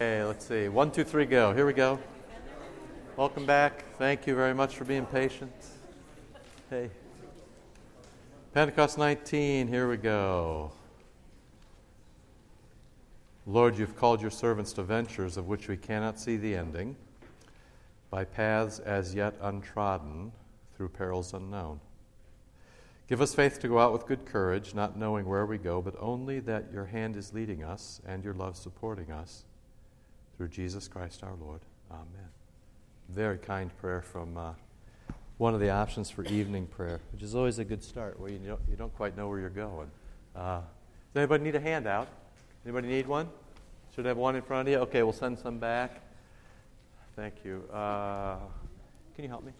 Okay, let's see. One, two, three, go. Here we go. Welcome back. Thank you very much for being patient. Hey. Pentecost 19, here we go. Lord, you've called your servants to ventures of which we cannot see the ending, by paths as yet untrodden, through perils unknown. Give us faith to go out with good courage, not knowing where we go, but only that your hand is leading us and your love supporting us. Through Jesus Christ our Lord. Amen. Very kind prayer from uh, one of the options for evening prayer, which is always a good start where you don't, you don't quite know where you're going. Uh, does anybody need a handout? Anybody need one? Should have one in front of you? Okay, we'll send some back. Thank you. Uh, can you help me?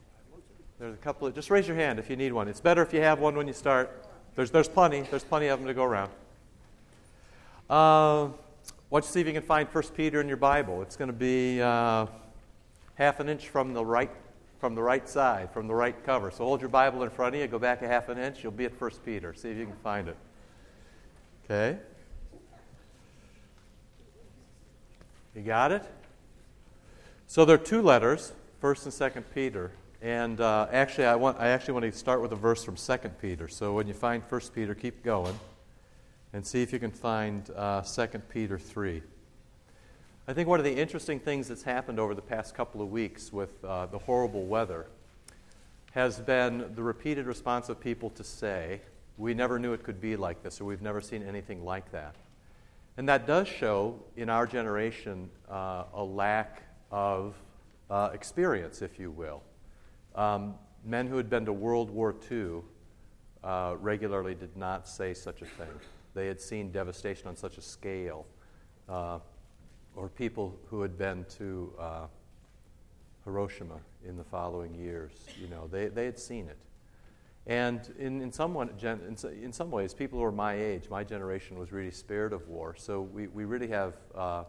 There's a couple of, just raise your hand if you need one. It's better if you have one when you start. There's, there's plenty. There's plenty of them to go around. Uh, don't you see if you can find 1 Peter in your Bible? It's going to be uh, half an inch from the right from the right side, from the right cover. So hold your Bible in front of you, go back a half an inch, you'll be at 1 Peter. See if you can find it. Okay? You got it? So there are two letters, 1st and 2nd Peter. And uh, actually, I, want, I actually want to start with a verse from 2nd Peter. So when you find 1st Peter, keep going and see if you can find uh, 2 Peter 3. I think one of the interesting things that's happened over the past couple of weeks with uh, the horrible weather has been the repeated response of people to say, We never knew it could be like this, or we've never seen anything like that. And that does show in our generation uh, a lack of uh, experience, if you will. Um, men who had been to World War II uh, regularly did not say such a thing. They had seen devastation on such a scale. Uh, or people who had been to uh, Hiroshima in the following years, you know, they, they had seen it. And in, in, some one, in, in some ways, people who are my age, my generation was really spared of war. So we, we really have, uh,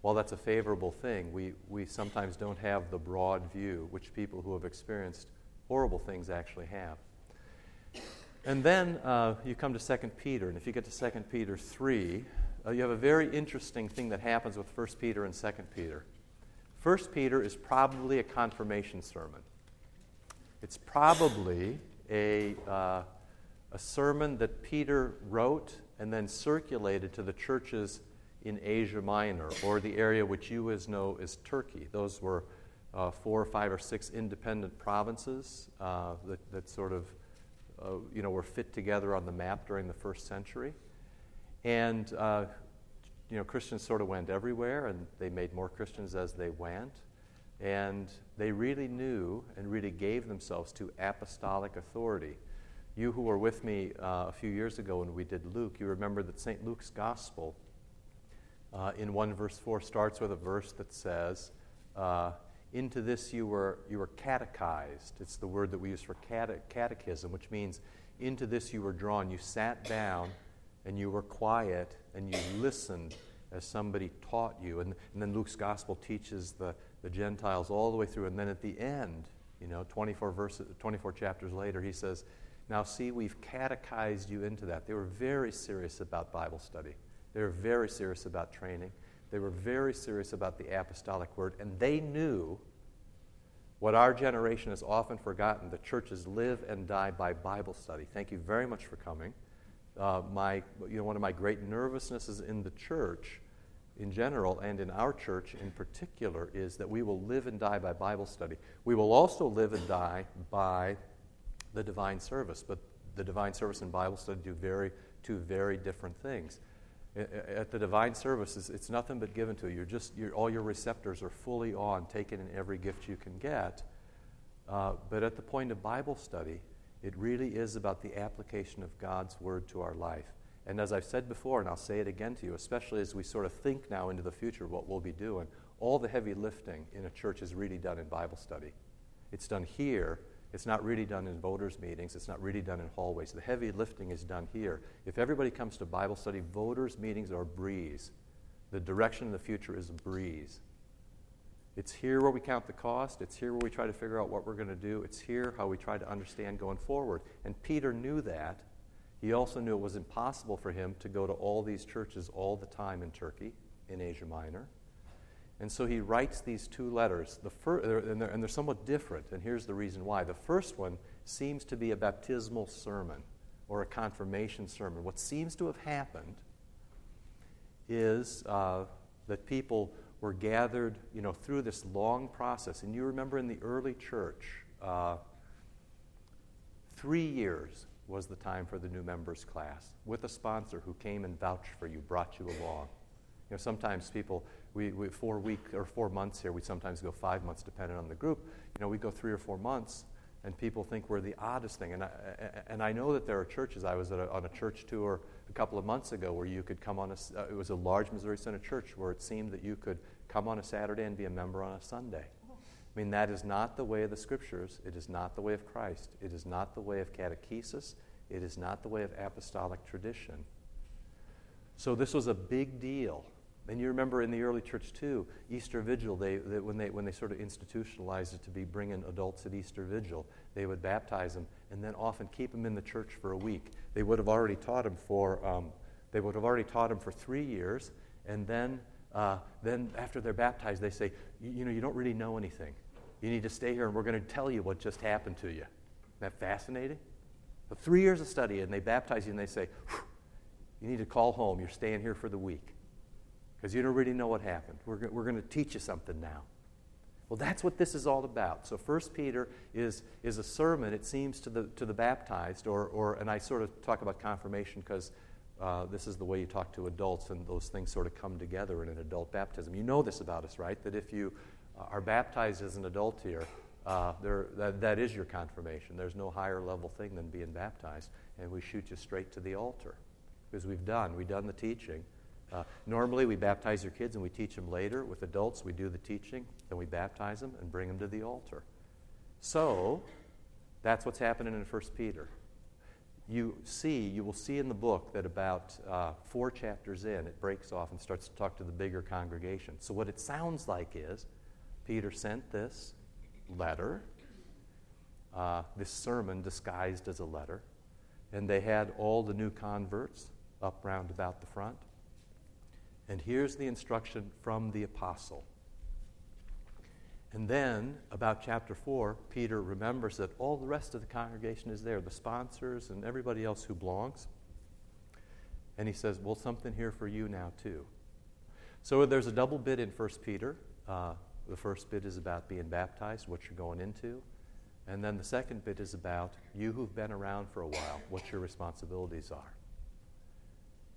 while that's a favorable thing, we, we sometimes don't have the broad view which people who have experienced horrible things actually have. And then uh, you come to 2 Peter, and if you get to 2 Peter 3, uh, you have a very interesting thing that happens with 1 Peter and 2 Peter. 1 Peter is probably a confirmation sermon. It's probably a, uh, a sermon that Peter wrote and then circulated to the churches in Asia Minor, or the area which you as know as Turkey. Those were uh, four or five or six independent provinces uh, that, that sort of uh, you know, were fit together on the map during the first century. And uh, you know, Christians sort of went everywhere, and they made more Christians as they went. And they really knew and really gave themselves to apostolic authority. You who were with me uh, a few years ago when we did Luke, you remember that St. Luke's gospel uh, in 1 verse 4 starts with a verse that says, uh, into this you were, you were catechized. It's the word that we use for cate- catechism, which means into this you were drawn. You sat down and you were quiet and you listened as somebody taught you. And, and then Luke's gospel teaches the, the Gentiles all the way through. And then at the end, you know, 24, verses, 24 chapters later, he says, Now see, we've catechized you into that. They were very serious about Bible study, they were very serious about training. They were very serious about the apostolic word, and they knew what our generation has often forgotten the churches live and die by Bible study. Thank you very much for coming. Uh, my, you know, one of my great nervousnesses in the church in general and in our church in particular is that we will live and die by Bible study. We will also live and die by the divine service, but the divine service and Bible study do very, two very different things at the divine services, it's nothing but given to you. You're just, you're, all your receptors are fully on, taking in every gift you can get. Uh, but at the point of Bible study, it really is about the application of God's Word to our life. And as I've said before, and I'll say it again to you, especially as we sort of think now into the future what we'll be doing, all the heavy lifting in a church is really done in Bible study. It's done here it's not really done in voters' meetings. It's not really done in hallways. The heavy lifting is done here. If everybody comes to Bible study, voters' meetings are a breeze. The direction of the future is a breeze. It's here where we count the cost. It's here where we try to figure out what we're going to do. It's here how we try to understand going forward. And Peter knew that. He also knew it was impossible for him to go to all these churches all the time in Turkey, in Asia Minor. And so he writes these two letters, the fir- and, they're, and they're somewhat different. And here's the reason why. The first one seems to be a baptismal sermon or a confirmation sermon. What seems to have happened is uh, that people were gathered, you know, through this long process. And you remember in the early church, uh, three years was the time for the new members class with a sponsor who came and vouched for you, brought you along. You know, sometimes people, we, we four week or four months here, we sometimes go five months depending on the group. You know, we go three or four months, and people think we're the oddest thing. And I, and I know that there are churches. I was a, on a church tour a couple of months ago where you could come on a, uh, it was a large Missouri Synod church where it seemed that you could come on a Saturday and be a member on a Sunday. I mean, that is not the way of the scriptures. It is not the way of Christ. It is not the way of catechesis. It is not the way of apostolic tradition. So this was a big deal. And you remember in the early church too, Easter Vigil, they, they, when, they, when they sort of institutionalized it to be bringing adults at Easter Vigil, they would baptize them and then often keep them in the church for a week. They would have already taught them for, um, they would have already taught them for three years, and then, uh, then after they're baptized, they say, you know, you don't really know anything. You need to stay here, and we're going to tell you what just happened to you. Isn't that fascinating? Three years of study, and they baptize you, and they say, you need to call home. You're staying here for the week because you don't really know what happened. We're, we're going to teach you something now. Well, that's what this is all about. So, First Peter is, is a sermon, it seems, to the, to the baptized, or, or, and I sort of talk about confirmation because uh, this is the way you talk to adults, and those things sort of come together in an adult baptism. You know this about us, right? That if you uh, are baptized as an adult here, uh, there, that, that is your confirmation. There's no higher level thing than being baptized, and we shoot you straight to the altar because we've done. We've done the teaching. Uh, normally, we baptize your kids and we teach them later. With adults, we do the teaching, then we baptize them and bring them to the altar. So, that's what's happening in 1 Peter. You see, you will see in the book that about uh, four chapters in, it breaks off and starts to talk to the bigger congregation. So, what it sounds like is Peter sent this letter, uh, this sermon disguised as a letter, and they had all the new converts up round about the front. And here's the instruction from the apostle. And then, about chapter 4, Peter remembers that all the rest of the congregation is there, the sponsors and everybody else who belongs. And he says, Well, something here for you now, too. So there's a double bit in 1 Peter. Uh, the first bit is about being baptized, what you're going into. And then the second bit is about you who've been around for a while, what your responsibilities are.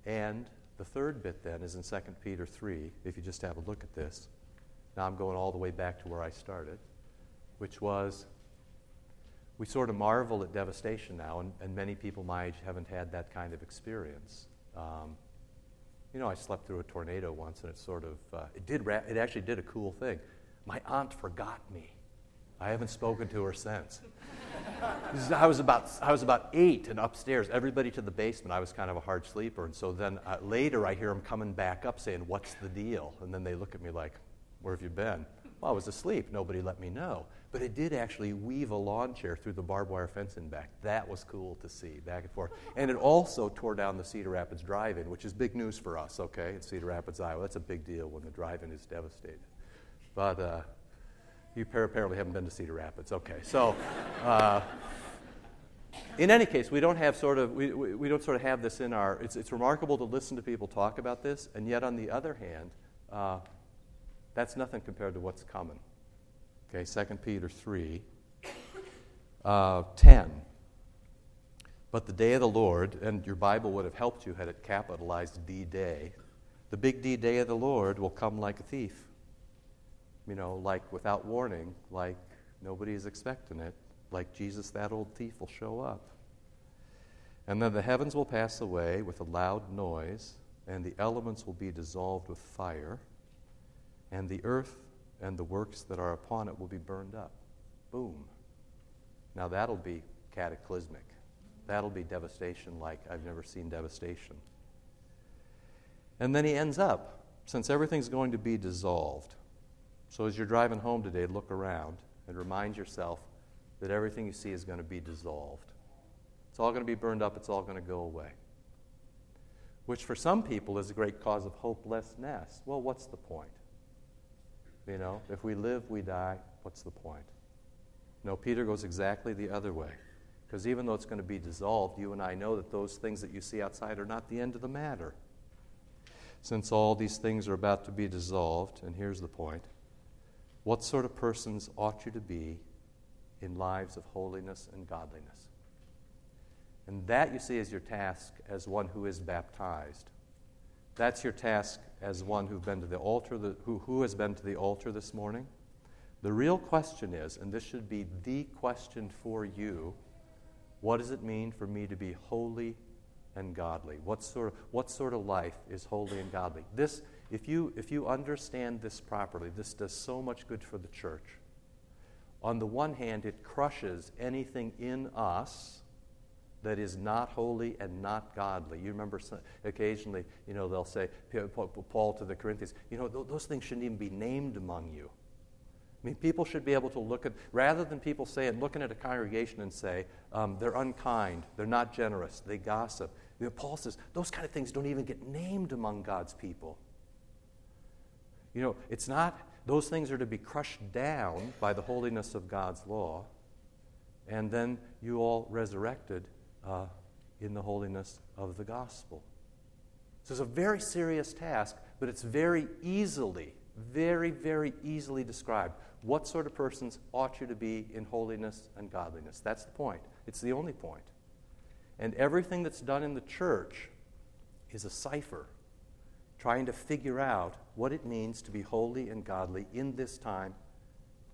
And the third bit then is in 2 Peter 3, if you just have a look at this. Now I'm going all the way back to where I started, which was we sort of marvel at devastation now, and, and many people my age haven't had that kind of experience. Um, you know, I slept through a tornado once, and it sort of uh, it did ra- it actually did a cool thing. My aunt forgot me. I haven't spoken to her since. I was about I was about eight and upstairs. Everybody to the basement. I was kind of a hard sleeper, and so then uh, later I hear them coming back up saying, "What's the deal?" And then they look at me like, "Where have you been?" Well, I was asleep. Nobody let me know. But it did actually weave a lawn chair through the barbed wire fencing back. That was cool to see, back and forth. And it also tore down the Cedar Rapids Drive-In, which is big news for us. Okay, in Cedar Rapids, Iowa, that's a big deal when the drive-in is devastated. But uh, you apparently haven't been to Cedar Rapids. Okay, so uh, in any case, we don't have sort of we, we, we, don't sort of have this in our. It's, it's remarkable to listen to people talk about this, and yet on the other hand, uh, that's nothing compared to what's coming. Okay, 2 Peter 3, uh, 10. But the day of the Lord, and your Bible would have helped you had it capitalized D day. The big D day of the Lord will come like a thief you know, like without warning, like nobody is expecting it, like Jesus, that old thief, will show up. And then the heavens will pass away with a loud noise, and the elements will be dissolved with fire, and the earth and the works that are upon it will be burned up. Boom. Now that'll be cataclysmic. That'll be devastation like I've never seen devastation. And then he ends up, since everything's going to be dissolved, so as you're driving home today, look around and remind yourself that everything you see is going to be dissolved. It's all going to be burned up, it's all going to go away. Which for some people is a great cause of hopelessness. Well, what's the point? You know, if we live, we die. What's the point? No, Peter goes exactly the other way. Because even though it's going to be dissolved, you and I know that those things that you see outside are not the end of the matter. Since all these things are about to be dissolved, and here's the point what sort of persons ought you to be in lives of holiness and godliness? And that, you see, is your task as one who is baptized. That's your task as one who've been to the altar, who, who has been to the altar this morning. The real question is, and this should be the question for you what does it mean for me to be holy and godly? What sort of, what sort of life is holy and godly? This, if you, if you understand this properly, this does so much good for the church. On the one hand, it crushes anything in us that is not holy and not godly. You remember occasionally, you know, they'll say, Paul to the Corinthians, you know, those things shouldn't even be named among you. I mean, people should be able to look at, rather than people saying, looking at a congregation and say, um, they're unkind, they're not generous, they gossip. You know, Paul says, those kind of things don't even get named among God's people. You know, it's not, those things are to be crushed down by the holiness of God's law, and then you all resurrected uh, in the holiness of the gospel. So it's a very serious task, but it's very easily, very, very easily described. What sort of persons ought you to be in holiness and godliness? That's the point. It's the only point. And everything that's done in the church is a cipher trying to figure out what it means to be holy and godly in this time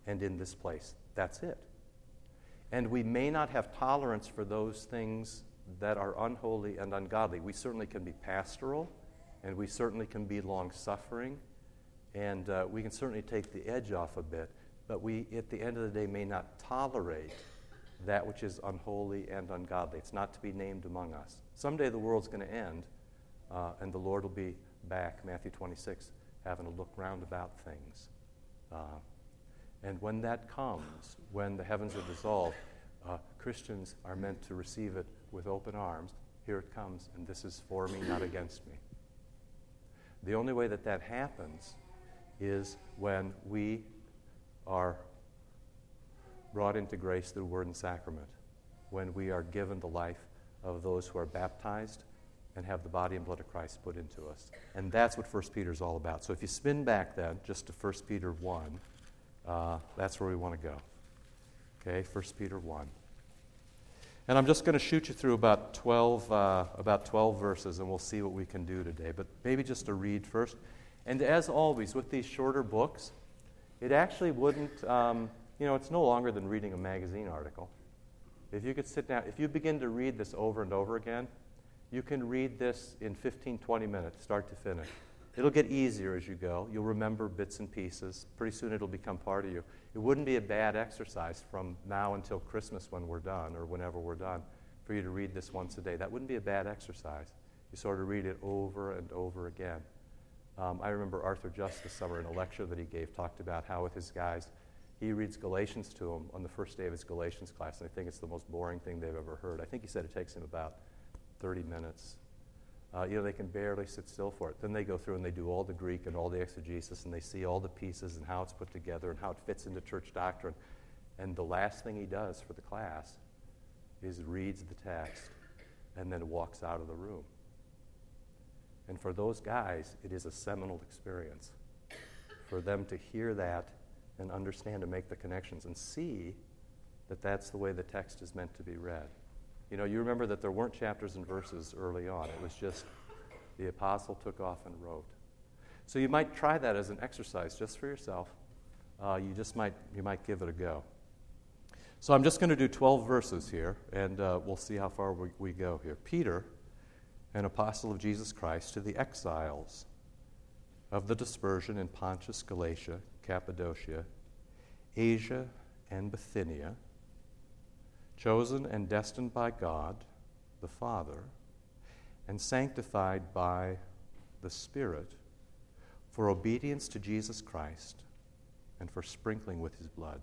and in this place. That's it. And we may not have tolerance for those things that are unholy and ungodly. We certainly can be pastoral, and we certainly can be long suffering, and uh, we can certainly take the edge off a bit, but we, at the end of the day, may not tolerate that which is unholy and ungodly. It's not to be named among us. Someday the world's going to end, uh, and the Lord will be back, Matthew 26, having a look round about things. Uh, and when that comes, when the heavens are dissolved, uh, Christians are meant to receive it with open arms. Here it comes, and this is for me, not against me. The only way that that happens is when we are brought into grace through word and sacrament, when we are given the life of those who are baptized and have the body and blood of Christ put into us. And that's what 1 Peter is all about. So if you spin back then just to 1 Peter 1, uh, that's where we want to go. Okay, 1 Peter 1. And I'm just going to shoot you through about 12, uh, about 12 verses, and we'll see what we can do today. But maybe just to read first. And as always, with these shorter books, it actually wouldn't, um, you know, it's no longer than reading a magazine article. If you could sit down, if you begin to read this over and over again, you can read this in 15, 20 minutes, start to finish. It'll get easier as you go. You'll remember bits and pieces. Pretty soon it'll become part of you. It wouldn't be a bad exercise from now until Christmas when we're done, or whenever we're done, for you to read this once a day. That wouldn't be a bad exercise. You sort of read it over and over again. Um, I remember Arthur Just this summer in a lecture that he gave talked about how with his guys, he reads Galatians to them on the first day of his Galatians class, and I think it's the most boring thing they've ever heard. I think he said it takes him about 30 minutes uh, you know, they can barely sit still for it. Then they go through and they do all the Greek and all the exegesis and they see all the pieces and how it's put together and how it fits into church doctrine. And the last thing he does for the class is reads the text and then walks out of the room. And for those guys, it is a seminal experience for them to hear that and understand and make the connections and see that that's the way the text is meant to be read. You know, you remember that there weren't chapters and verses early on. It was just the apostle took off and wrote. So you might try that as an exercise just for yourself. Uh, you just might, you might give it a go. So I'm just going to do 12 verses here, and uh, we'll see how far we, we go here. Peter, an apostle of Jesus Christ, to the exiles of the dispersion in Pontus, Galatia, Cappadocia, Asia, and Bithynia chosen and destined by God the Father, and sanctified by the Spirit for obedience to Jesus Christ and for sprinkling with his blood.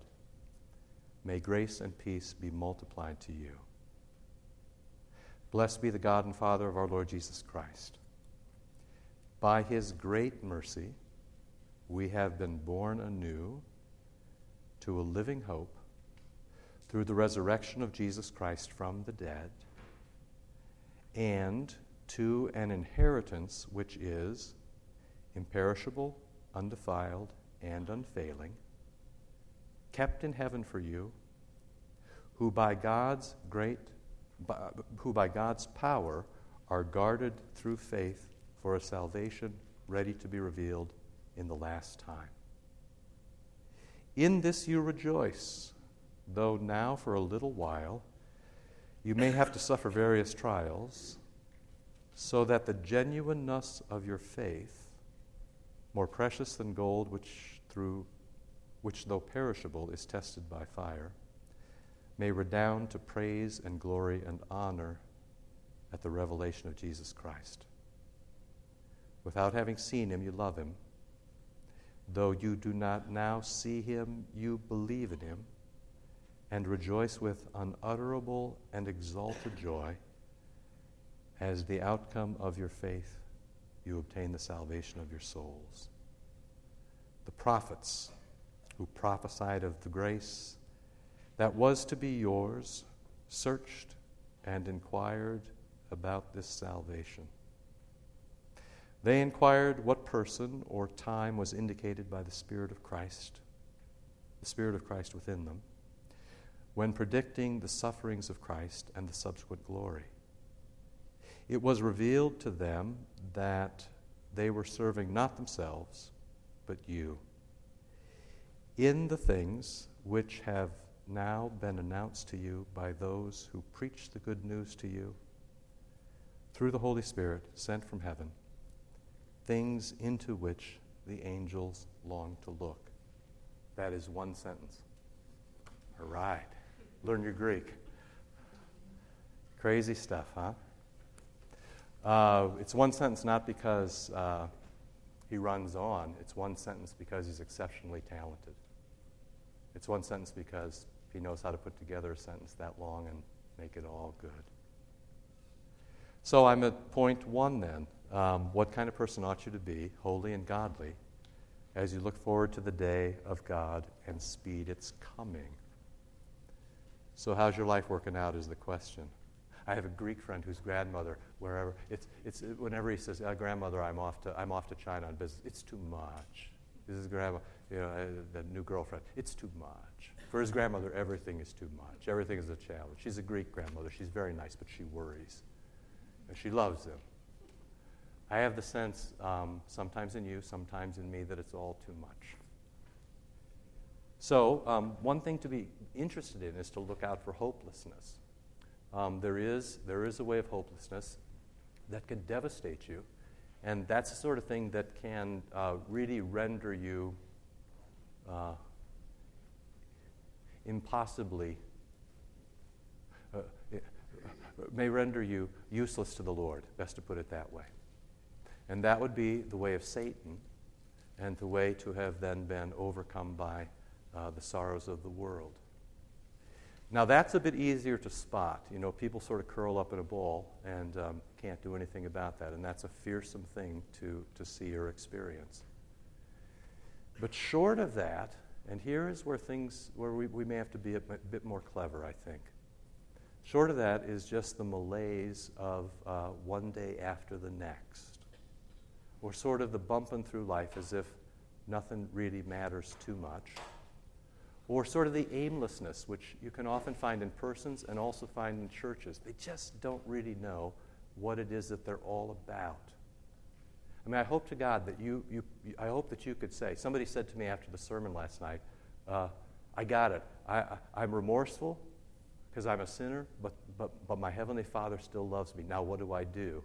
May grace and peace be multiplied to you. Blessed be the God and Father of our Lord Jesus Christ. By his great mercy, we have been born anew to a living hope through the resurrection of Jesus Christ from the dead and to an inheritance which is imperishable, undefiled, and unfailing, kept in heaven for you, who by God's great by, who by God's power are guarded through faith for a salvation ready to be revealed in the last time. In this you rejoice, though now for a little while you may have to suffer various trials, so that the genuineness of your faith, more precious than gold which through which though perishable is tested by fire, may redound to praise and glory and honor at the revelation of Jesus Christ. Without having seen him, you love him. Though you do not now see him, you believe in him and rejoice with unutterable and exalted joy as the outcome of your faith you obtain the salvation of your souls. The prophets who prophesied of the grace that was to be yours searched and inquired about this salvation. They inquired what person or time was indicated by the Spirit of Christ, the Spirit of Christ within them, when predicting the sufferings of Christ and the subsequent glory. It was revealed to them that they were serving not themselves, but you. In the things which have now been announced to you by those who preach the good news to you through the Holy Spirit sent from heaven, things into which the angels long to look. That is one sentence. All right. Learn your Greek. Crazy stuff, huh? Uh, it's one sentence not because uh, he runs on, it's one sentence because he's exceptionally talented. It's one sentence because he knows how to put together a sentence that long and make it all good. So I'm at point one then. Um, what kind of person ought you to be, holy and godly, as you look forward to the day of God and speed its coming? So, how's your life working out? Is the question. I have a Greek friend whose grandmother, wherever it's, it's whenever he says, uh, "Grandmother, I'm off to I'm off to China on business," it's too much. This is grandma, you know, uh, the new girlfriend. It's too much. For his grandmother, everything is too much. Everything is a challenge. She's a Greek grandmother. She's very nice, but she worries. And she loves him. I have the sense, um, sometimes in you, sometimes in me, that it's all too much. So, um, one thing to be interested in is to look out for hopelessness. Um, there, is, there is a way of hopelessness that can devastate you, and that's the sort of thing that can uh, really render you uh, impossibly, uh, may render you useless to the Lord, best to put it that way. And that would be the way of Satan and the way to have then been overcome by uh, the sorrows of the world. Now, that's a bit easier to spot. You know, people sort of curl up in a ball and um, can't do anything about that, and that's a fearsome thing to, to see or experience. But short of that, and here is where things, where we, we may have to be a bit more clever, I think. Short of that is just the malaise of uh, one day after the next, or sort of the bumping through life as if nothing really matters too much, or sort of the aimlessness, which you can often find in persons and also find in churches. They just don't really know what it is that they're all about. I mean, I hope to God that you, you I hope that you could say, somebody said to me after the sermon last night, uh, I got it. I, I, am remorseful because I'm a sinner, but, but, but my Heavenly Father still loves me. Now, what do I do?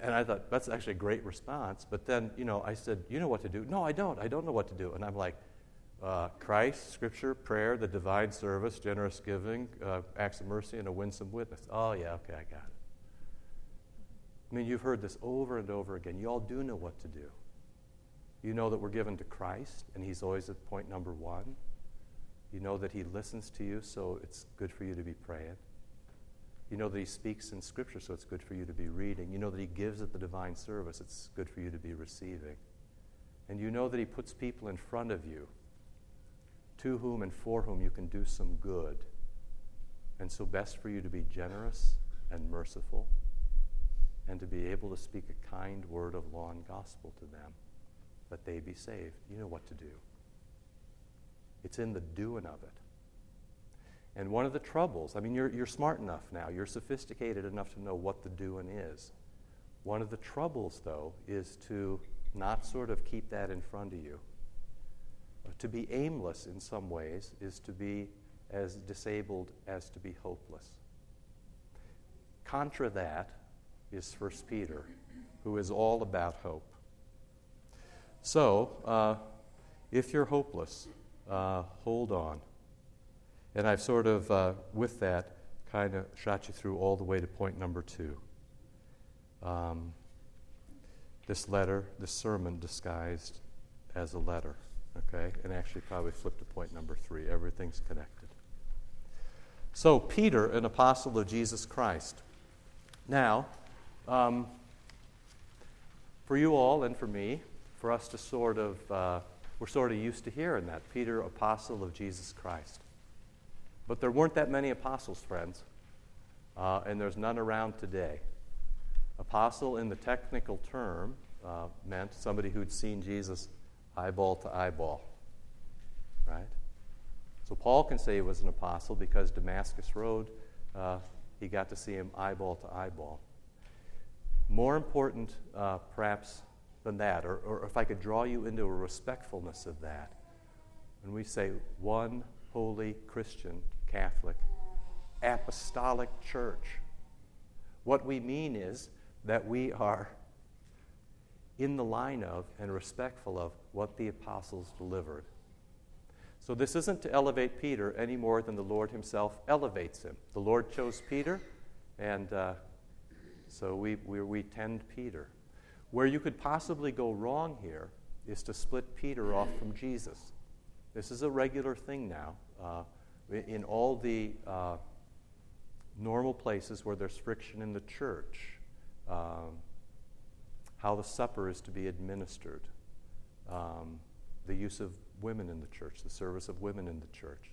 And I thought, that's actually a great response. But then, you know, I said, You know what to do? No, I don't. I don't know what to do. And I'm like, uh, Christ, Scripture, prayer, the divine service, generous giving, uh, acts of mercy, and a winsome witness. Oh, yeah, okay, I got it. I mean, you've heard this over and over again. You all do know what to do. You know that we're given to Christ, and He's always at point number one. You know that He listens to you, so it's good for you to be praying. You know that He speaks in Scripture, so it's good for you to be reading. You know that He gives at the divine service, it's good for you to be receiving. and you know that He puts people in front of you to whom and for whom you can do some good. And so, best for you to be generous and merciful and to be able to speak a kind word of law and gospel to them that they be saved. You know what to do. It's in the doing of it. And one of the troubles, I mean, you're, you're smart enough now, you're sophisticated enough to know what the doing is. One of the troubles, though, is to not sort of keep that in front of you. To be aimless in some ways is to be as disabled as to be hopeless. Contra that is First Peter, who is all about hope. So, uh, if you're hopeless, uh, hold on. And I've sort of, uh, with that, kind of shot you through all the way to point number two. Um, this letter, this sermon disguised as a letter, okay? And actually, probably flip to point number three. Everything's connected. So, Peter, an apostle of Jesus Christ. Now, um, for you all and for me, for us to sort of, uh, we're sort of used to hearing that Peter, apostle of Jesus Christ. But there weren't that many apostles, friends, uh, and there's none around today. Apostle, in the technical term, uh, meant somebody who'd seen Jesus eyeball to eyeball, right? So Paul can say he was an apostle because Damascus Road, uh, he got to see him eyeball to eyeball. More important, uh, perhaps, than that, or, or if I could draw you into a respectfulness of that, when we say one holy Christian, Catholic, apostolic church, what we mean is that we are in the line of and respectful of what the apostles delivered. So this isn't to elevate Peter any more than the Lord himself elevates him. The Lord chose Peter, and uh, so we, we, we tend Peter. Where you could possibly go wrong here is to split Peter off from Jesus. This is a regular thing now. Uh, in all the uh, normal places where there's friction in the church, um, how the supper is to be administered, um, the use of women in the church, the service of women in the church,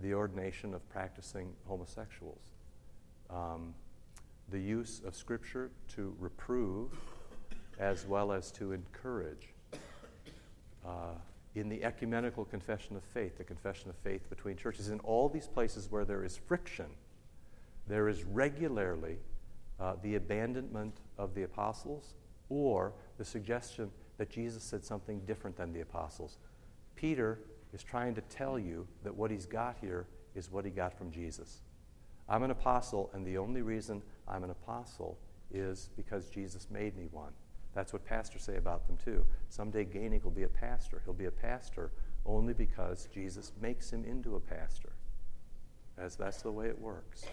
the ordination of practicing homosexuals. Um, the use of Scripture to reprove as well as to encourage. Uh, in the ecumenical confession of faith, the confession of faith between churches, in all these places where there is friction, there is regularly uh, the abandonment of the apostles or the suggestion that Jesus said something different than the apostles. Peter is trying to tell you that what he's got here is what he got from Jesus. I'm an apostle, and the only reason I'm an apostle is because Jesus made me one. That's what pastors say about them, too. Someday Gainig will be a pastor. He'll be a pastor only because Jesus makes him into a pastor, as that's the way it works.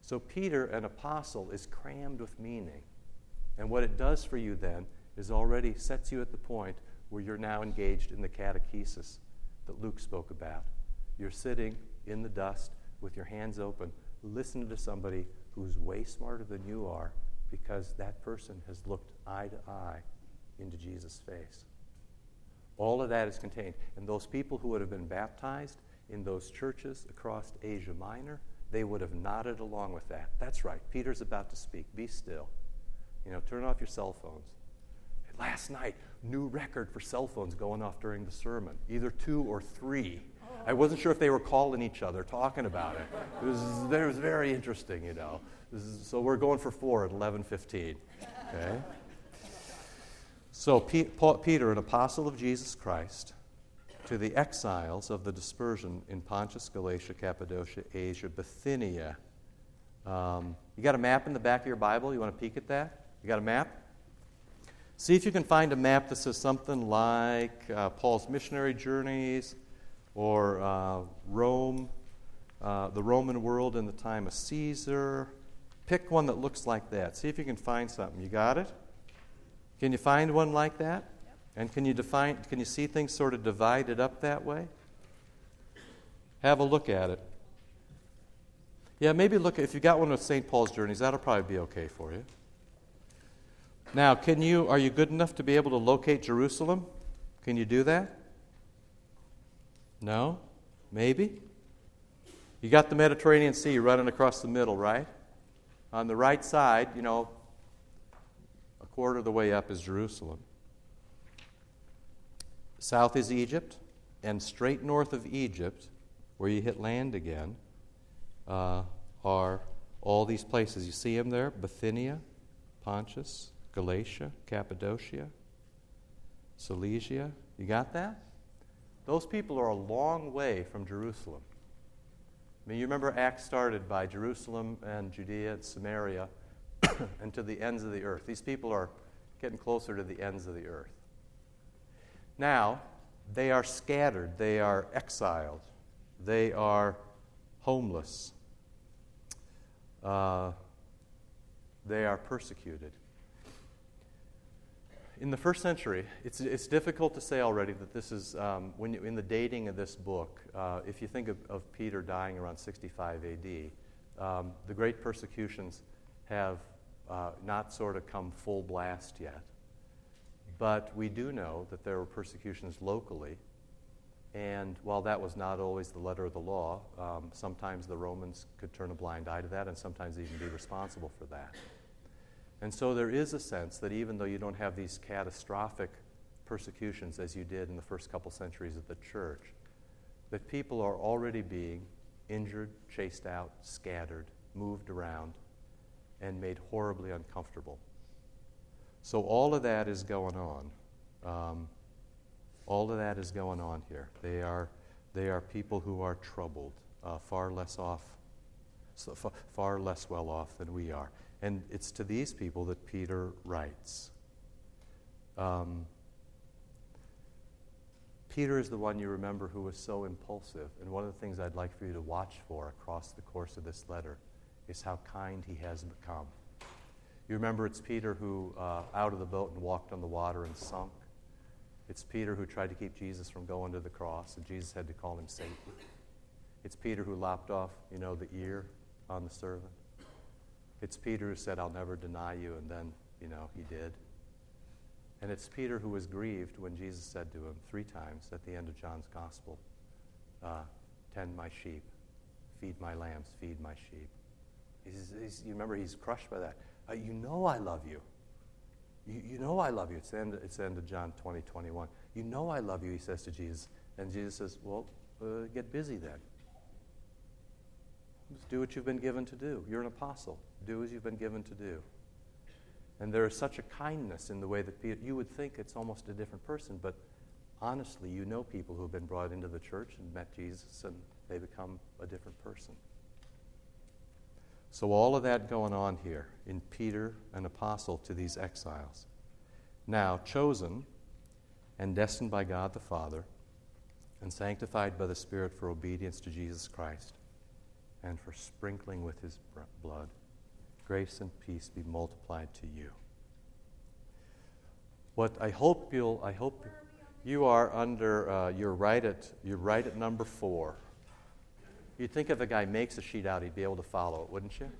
So, Peter, an apostle, is crammed with meaning. And what it does for you then is already sets you at the point where you're now engaged in the catechesis that Luke spoke about. You're sitting in the dust with your hands open, listening to somebody who's way smarter than you are because that person has looked eye to eye into Jesus' face. All of that is contained. And those people who would have been baptized in those churches across Asia Minor, they would have nodded along with that. That's right. Peter's about to speak. Be still. You know, turn off your cell phones. Last night, new record for cell phones going off during the sermon, either two or three. I wasn't sure if they were calling each other, talking about it. It was, it was very interesting, you know. So we're going for four at 11:15. Okay. So Paul, Peter, an apostle of Jesus Christ, to the exiles of the dispersion in Pontus, Galatia, Cappadocia, Asia, Bithynia. Um, you got a map in the back of your Bible? You want to peek at that? You got a map? See if you can find a map that says something like uh, Paul's missionary journeys or uh, Rome, uh, the Roman world in the time of Caesar. Pick one that looks like that. See if you can find something. You got it? Can you find one like that? Yep. And can you define can you see things sort of divided up that way? Have a look at it. Yeah, maybe look if you got one with St. Paul's journeys, that'll probably be okay for you. Now, can you, are you good enough to be able to locate Jerusalem? Can you do that? No? Maybe? You got the Mediterranean Sea running across the middle, right? On the right side, you know, a quarter of the way up is Jerusalem. South is Egypt, and straight north of Egypt, where you hit land again, uh, are all these places. You see them there Bithynia, Pontus, Galatia, Cappadocia, Cilicia. You got that? Those people are a long way from Jerusalem. I mean, you remember Acts started by Jerusalem and Judea and Samaria and to the ends of the earth. These people are getting closer to the ends of the earth. Now, they are scattered, they are exiled, they are homeless, uh, they are persecuted in the first century, it's, it's difficult to say already that this is, um, when you, in the dating of this book, uh, if you think of, of, Peter dying around 65 AD, um, the great persecutions have uh, not sort of come full blast yet. But we do know that there were persecutions locally. And while that was not always the letter of the law, um, sometimes the Romans could turn a blind eye to that and sometimes even be responsible for that. And so there is a sense that even though you don't have these catastrophic persecutions as you did in the first couple centuries of the church, that people are already being injured, chased out, scattered, moved around, and made horribly uncomfortable. So all of that is going on. Um, all of that is going on here. They are, they are people who are troubled, uh, far less off, so far, far less well off than we are. And it's to these people that Peter writes. Um, Peter is the one you remember who was so impulsive. And one of the things I'd like for you to watch for across the course of this letter is how kind he has become. You remember it's Peter who, uh, out of the boat and walked on the water and sunk. It's Peter who tried to keep Jesus from going to the cross, and Jesus had to call him Satan. It's Peter who lopped off, you know, the ear on the servant. It's Peter who said, I'll never deny you, and then, you know, he did. And it's Peter who was grieved when Jesus said to him three times at the end of John's gospel, uh, Tend my sheep, feed my lambs, feed my sheep. He's, he's, you remember, he's crushed by that. Uh, you know I love you. you. You know I love you. It's the, end, it's the end of John 20, 21. You know I love you, he says to Jesus. And Jesus says, Well, uh, get busy then. Just do what you've been given to do. You're an apostle. Do as you've been given to do. And there is such a kindness in the way that Peter, you would think it's almost a different person, but honestly, you know people who have been brought into the church and met Jesus and they become a different person. So, all of that going on here in Peter, an apostle to these exiles. Now, chosen and destined by God the Father and sanctified by the Spirit for obedience to Jesus Christ and for sprinkling with his blood. Grace and peace be multiplied to you. What I hope you'll, I hope you are under, uh, you're, right at, you're right at number four. You'd think if a guy makes a sheet out, he'd be able to follow it, wouldn't you?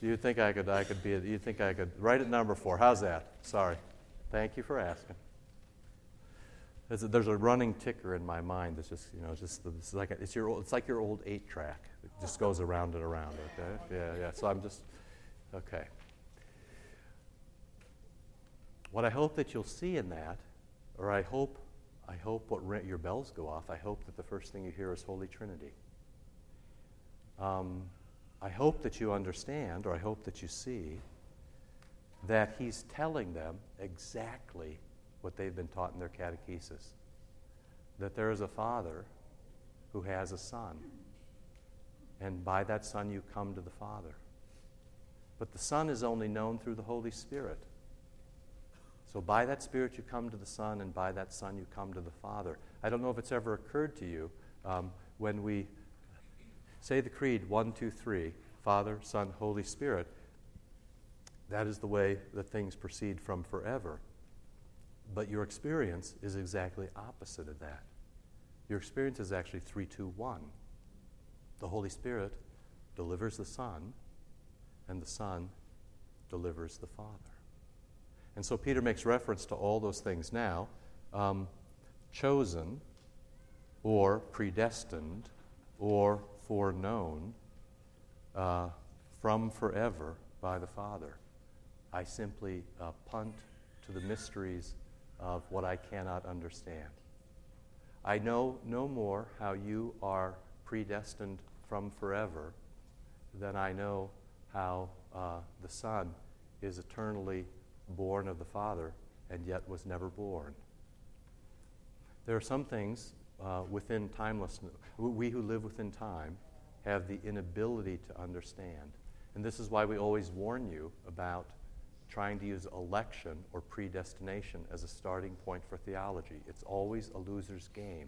Do you think I could, I could be, you think I could, right at number four. How's that? Sorry. Thank you for asking. There's a, there's a running ticker in my mind that's just, you know, just it's like a, it's your it's like your old eight track. It just goes around and around. Okay, yeah, yeah. So I'm just okay. What I hope that you'll see in that, or I hope, I hope what your bells go off. I hope that the first thing you hear is Holy Trinity. Um, I hope that you understand, or I hope that you see, that He's telling them exactly what they've been taught in their catechesis that there is a Father who has a Son. And by that Son, you come to the Father. But the Son is only known through the Holy Spirit. So by that Spirit, you come to the Son, and by that Son, you come to the Father. I don't know if it's ever occurred to you um, when we say the Creed one, two, three Father, Son, Holy Spirit. That is the way that things proceed from forever. But your experience is exactly opposite of that. Your experience is actually 3 2 1. The Holy Spirit delivers the Son, and the Son delivers the Father. And so Peter makes reference to all those things now um, chosen, or predestined, or foreknown uh, from forever by the Father. I simply uh, punt to the mysteries of what I cannot understand. I know no more how you are predestined from forever than I know how uh, the Son is eternally born of the Father and yet was never born. There are some things uh, within timelessness, we who live within time have the inability to understand. And this is why we always warn you about trying to use election or predestination as a starting point for theology. It's always a loser's game.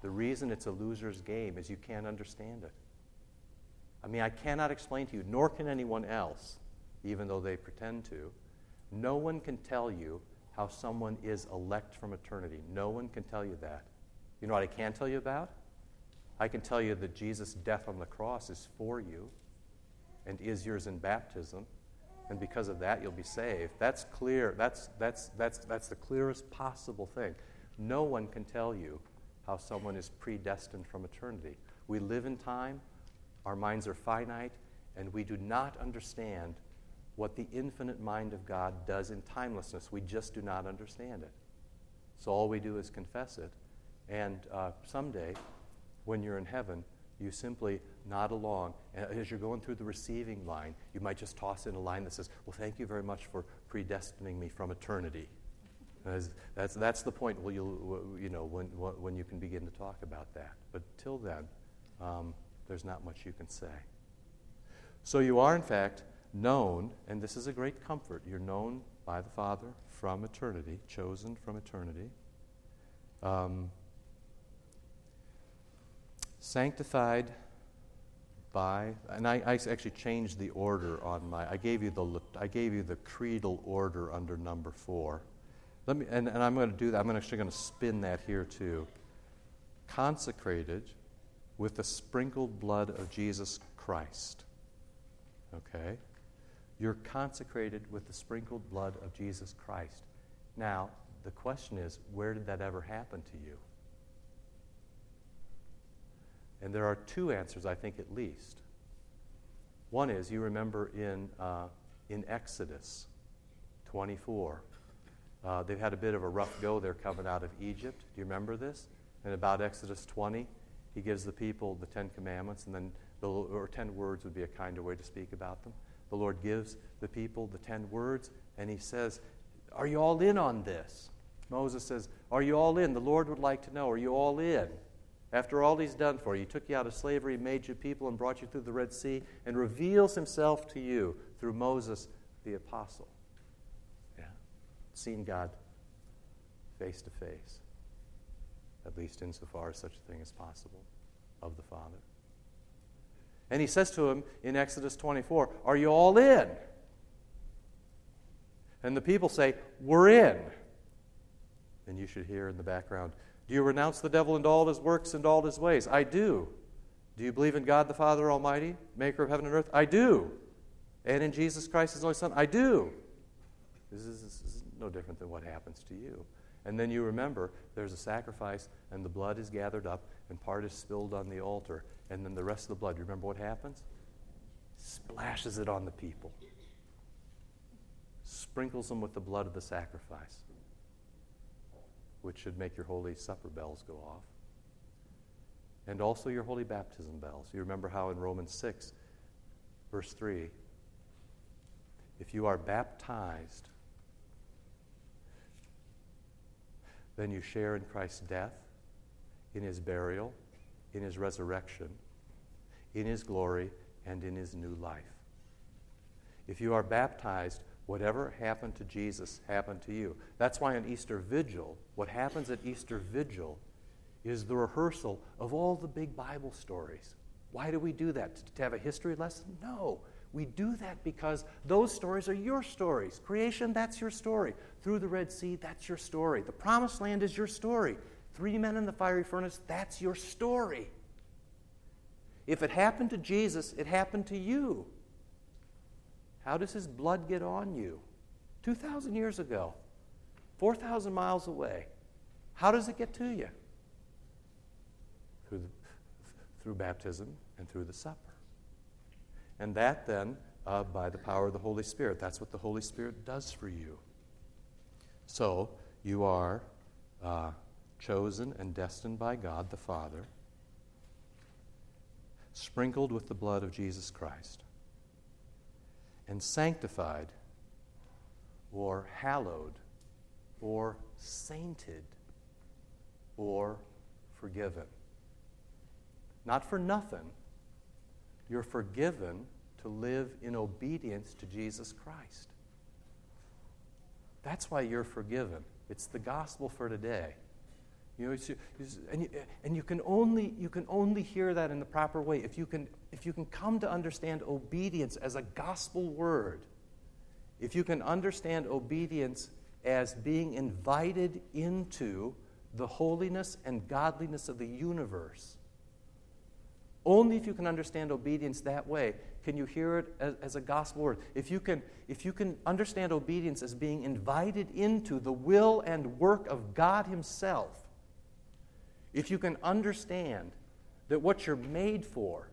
The reason it's a loser's game is you can't understand it. I mean, I cannot explain to you, nor can anyone else, even though they pretend to. No one can tell you how someone is elect from eternity. No one can tell you that. You know what I can tell you about? I can tell you that Jesus' death on the cross is for you and is yours in baptism. And because of that, you'll be saved. That's clear. That's, that's, that's, that's the clearest possible thing. No one can tell you how someone is predestined from eternity. We live in time, our minds are finite, and we do not understand what the infinite mind of God does in timelessness. We just do not understand it. So all we do is confess it. And uh, someday, when you're in heaven, you simply nod along. As you're going through the receiving line, you might just toss in a line that says, Well, thank you very much for predestining me from eternity. That's, that's, the point where you'll, you know, when, when you can begin to talk about that. But till then, um, there's not much you can say. So you are, in fact, known, and this is a great comfort. You're known by the Father from eternity, chosen from eternity. Um, sanctified by, and I, I, actually changed the order on my, I gave you the, I gave you the creedal order under number four. Let me, and, and I'm going to do that. I'm actually going to spin that here too. Consecrated with the sprinkled blood of Jesus Christ. Okay? You're consecrated with the sprinkled blood of Jesus Christ. Now, the question is, where did that ever happen to you? And there are two answers, I think, at least. One is you remember in, uh, in Exodus 24, uh, they've had a bit of a rough go there coming out of Egypt. Do you remember this? And about Exodus 20, he gives the people the Ten Commandments, and then the, or ten words would be a kinder way to speak about them. The Lord gives the people the ten words, and he says, Are you all in on this? Moses says, Are you all in? The Lord would like to know, Are you all in? After all he's done for you, he took you out of slavery, made you people, and brought you through the Red Sea, and reveals himself to you through Moses the apostle. Yeah. Seen God face to face, at least insofar as such a thing is possible, of the Father. And he says to him in Exodus 24, Are you all in? And the people say, We're in. And you should hear in the background, do you renounce the devil and all his works and all his ways? I do. Do you believe in God the Father Almighty, maker of heaven and earth? I do. And in Jesus Christ, his only Son? I do. This is, this is no different than what happens to you. And then you remember there's a sacrifice, and the blood is gathered up, and part is spilled on the altar. And then the rest of the blood, you remember what happens? Splashes it on the people, sprinkles them with the blood of the sacrifice which should make your Holy Supper bells go off. And also your Holy Baptism bells. You remember how in Romans 6, verse 3, if you are baptized, then you share in Christ's death, in his burial, in his resurrection, in his glory, and in his new life. If you are baptized, Whatever happened to Jesus happened to you. That's why on Easter Vigil, what happens at Easter Vigil is the rehearsal of all the big Bible stories. Why do we do that? To have a history lesson? No. We do that because those stories are your stories. Creation, that's your story. Through the Red Sea, that's your story. The Promised Land is your story. Three men in the fiery furnace, that's your story. If it happened to Jesus, it happened to you. How does his blood get on you? 2,000 years ago, 4,000 miles away. How does it get to you? Through, the, through baptism and through the supper. And that then, uh, by the power of the Holy Spirit, that's what the Holy Spirit does for you. So, you are uh, chosen and destined by God the Father, sprinkled with the blood of Jesus Christ, and sanctified or hallowed or sainted or forgiven. Not for nothing, you're forgiven to live in obedience to Jesus Christ. That's why you're forgiven. It's the gospel for today. You know, it's, it's, and, you, and you can only you can only hear that in the proper way if you can if you can come to understand obedience as a gospel word. If you can understand obedience as being invited into the holiness and godliness of the universe. Only if you can understand obedience that way can you hear it as, as, a gospel word. If you, can, if you can understand obedience as being invited into the will and work of God Himself, if you can understand that what you're made for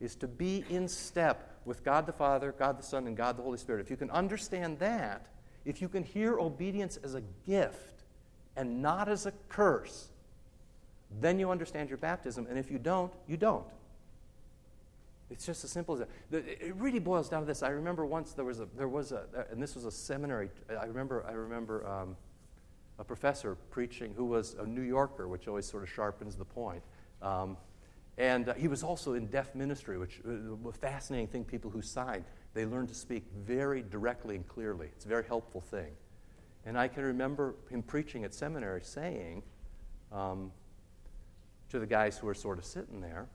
is to be in step with God the Father, God the Son, and God the Holy Spirit, if you can understand that, if you can hear obedience as a gift and not as a curse, then you understand your baptism. And if you don't, you don't. It's just as simple as that. It really boils down to this. I remember once there was a, there was a and this was a seminary. I remember, I remember um, a professor preaching who was a New Yorker, which always sort of sharpens the point. Um, and uh, he was also in deaf ministry, which uh, a fascinating thing. People who sign, they learn to speak very directly and clearly. It's a very helpful thing. And I can remember him preaching at seminary saying um, to the guys who were sort of sitting there,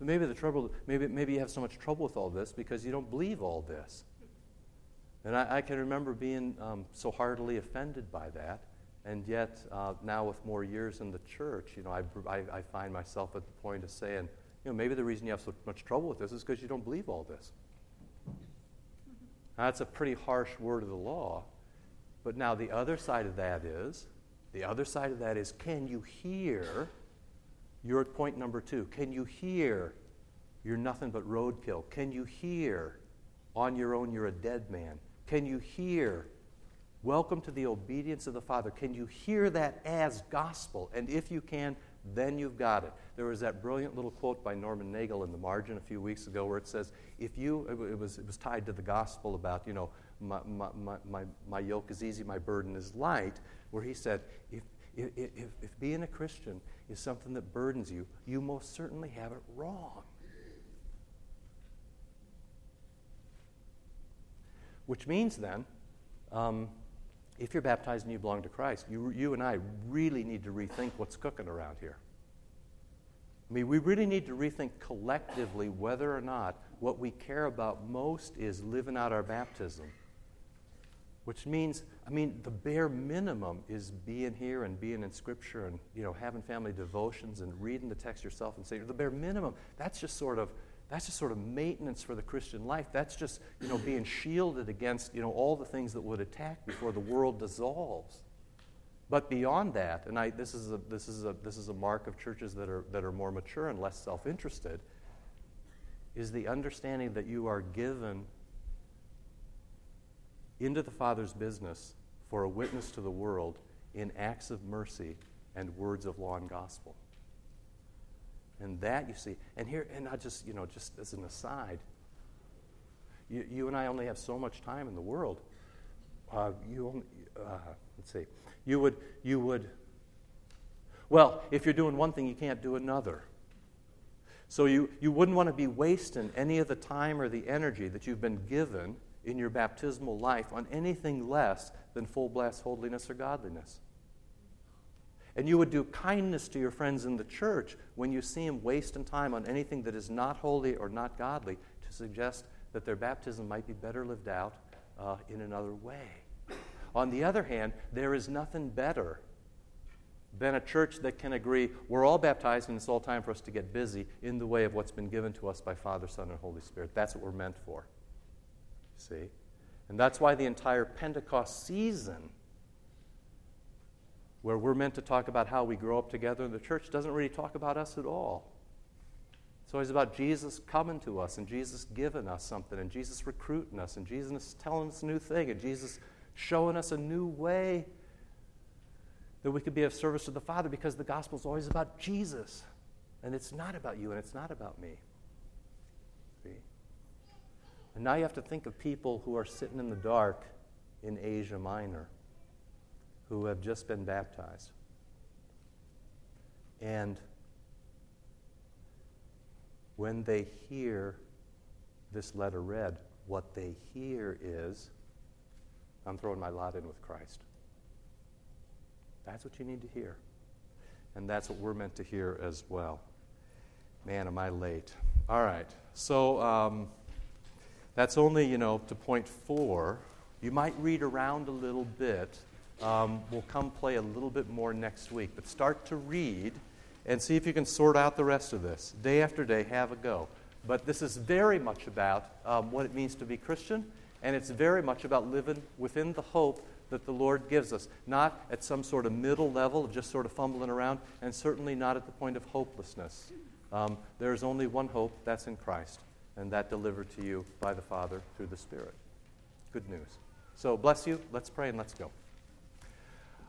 maybe the trouble, maybe, maybe you have so much trouble with all this because you don't believe all this. And I, I can remember being um, so heartily offended by that. And yet, uh, now with more years in the church, you know, I, I, I, find myself at the point of saying, you know, maybe the reason you have so much trouble with this is because you don't believe all this. Now, that's a pretty harsh word of the law. But now the other side of that is, the other side of that is, can you hear? You're at point number two. Can you hear? You're nothing but roadkill. Can you hear? On your own, you're a dead man. Can you hear? Welcome to the obedience of the Father. Can you hear that as gospel? And if you can, then you've got it. There was that brilliant little quote by Norman Nagel in the margin a few weeks ago where it says, if you, it was, it was tied to the gospel about, you know, my, my, my, my yoke is easy, my burden is light, where he said, if, if, if, if being a Christian is something that burdens you, you most certainly have it wrong. Which means then, um, if you're baptized and you belong to Christ, you, you and I really need to rethink what's cooking around here. I mean, we really need to rethink collectively whether or not what we care about most is living out our baptism. Which means, I mean, the bare minimum is being here and being in Scripture and, you know, having family devotions and reading the text yourself and saying, the bare minimum, that's just sort of that's just sort of maintenance for the Christian life. That's just, you know, being shielded against, you know, all the things that would attack before the world dissolves. But beyond that, and I, this, is a, this, is a, this is a mark of churches that are, that are more mature and less self interested, is the understanding that you are given into the Father's business for a witness to the world in acts of mercy and words of law and gospel. And that you see, and here, and not just, you know, just as an aside, you, you and I only have so much time in the world. Uh, you only, uh, let's see, you would, you would, well, if you're doing one thing, you can't do another. So you, you wouldn't want to be wasting any of the time or the energy that you've been given in your baptismal life on anything less than full blast holiness or godliness. And you would do kindness to your friends in the church when you see them wasting time on anything that is not holy or not godly to suggest that their baptism might be better lived out uh, in another way. On the other hand, there is nothing better than a church that can agree we're all baptized and it's all time for us to get busy in the way of what's been given to us by Father, Son, and Holy Spirit. That's what we're meant for. See? And that's why the entire Pentecost season, where we're meant to talk about how we grow up together and the church, doesn't really talk about us at all. It's always about Jesus coming to us and Jesus giving us something and Jesus recruiting us and Jesus telling us a new thing and Jesus showing us a new way that we could be of service to the Father because the gospel is always about Jesus. And it's not about you and it's not about me. See? And now you have to think of people who are sitting in the dark in Asia Minor who have just been baptized. And when they hear this letter read, what they hear is, I'm throwing my lot in with Christ. That's what you need to hear. And that's what we're meant to hear as well. Man, am I late. All right. So um, that's only, you know, to point four. You might read around a little bit. Um, we'll come play a little bit more next week. But start to read and see if you can sort out the rest of this. Day after day, have a go. But this is very much about um, what it means to be Christian, and it's very much about living within the hope that the Lord gives us, not at some sort of middle level of just sort of fumbling around, and certainly not at the point of hopelessness. Um, there is only one hope, that's in Christ, and that delivered to you by the Father through the Spirit. Good news. So bless you. Let's pray and let's go.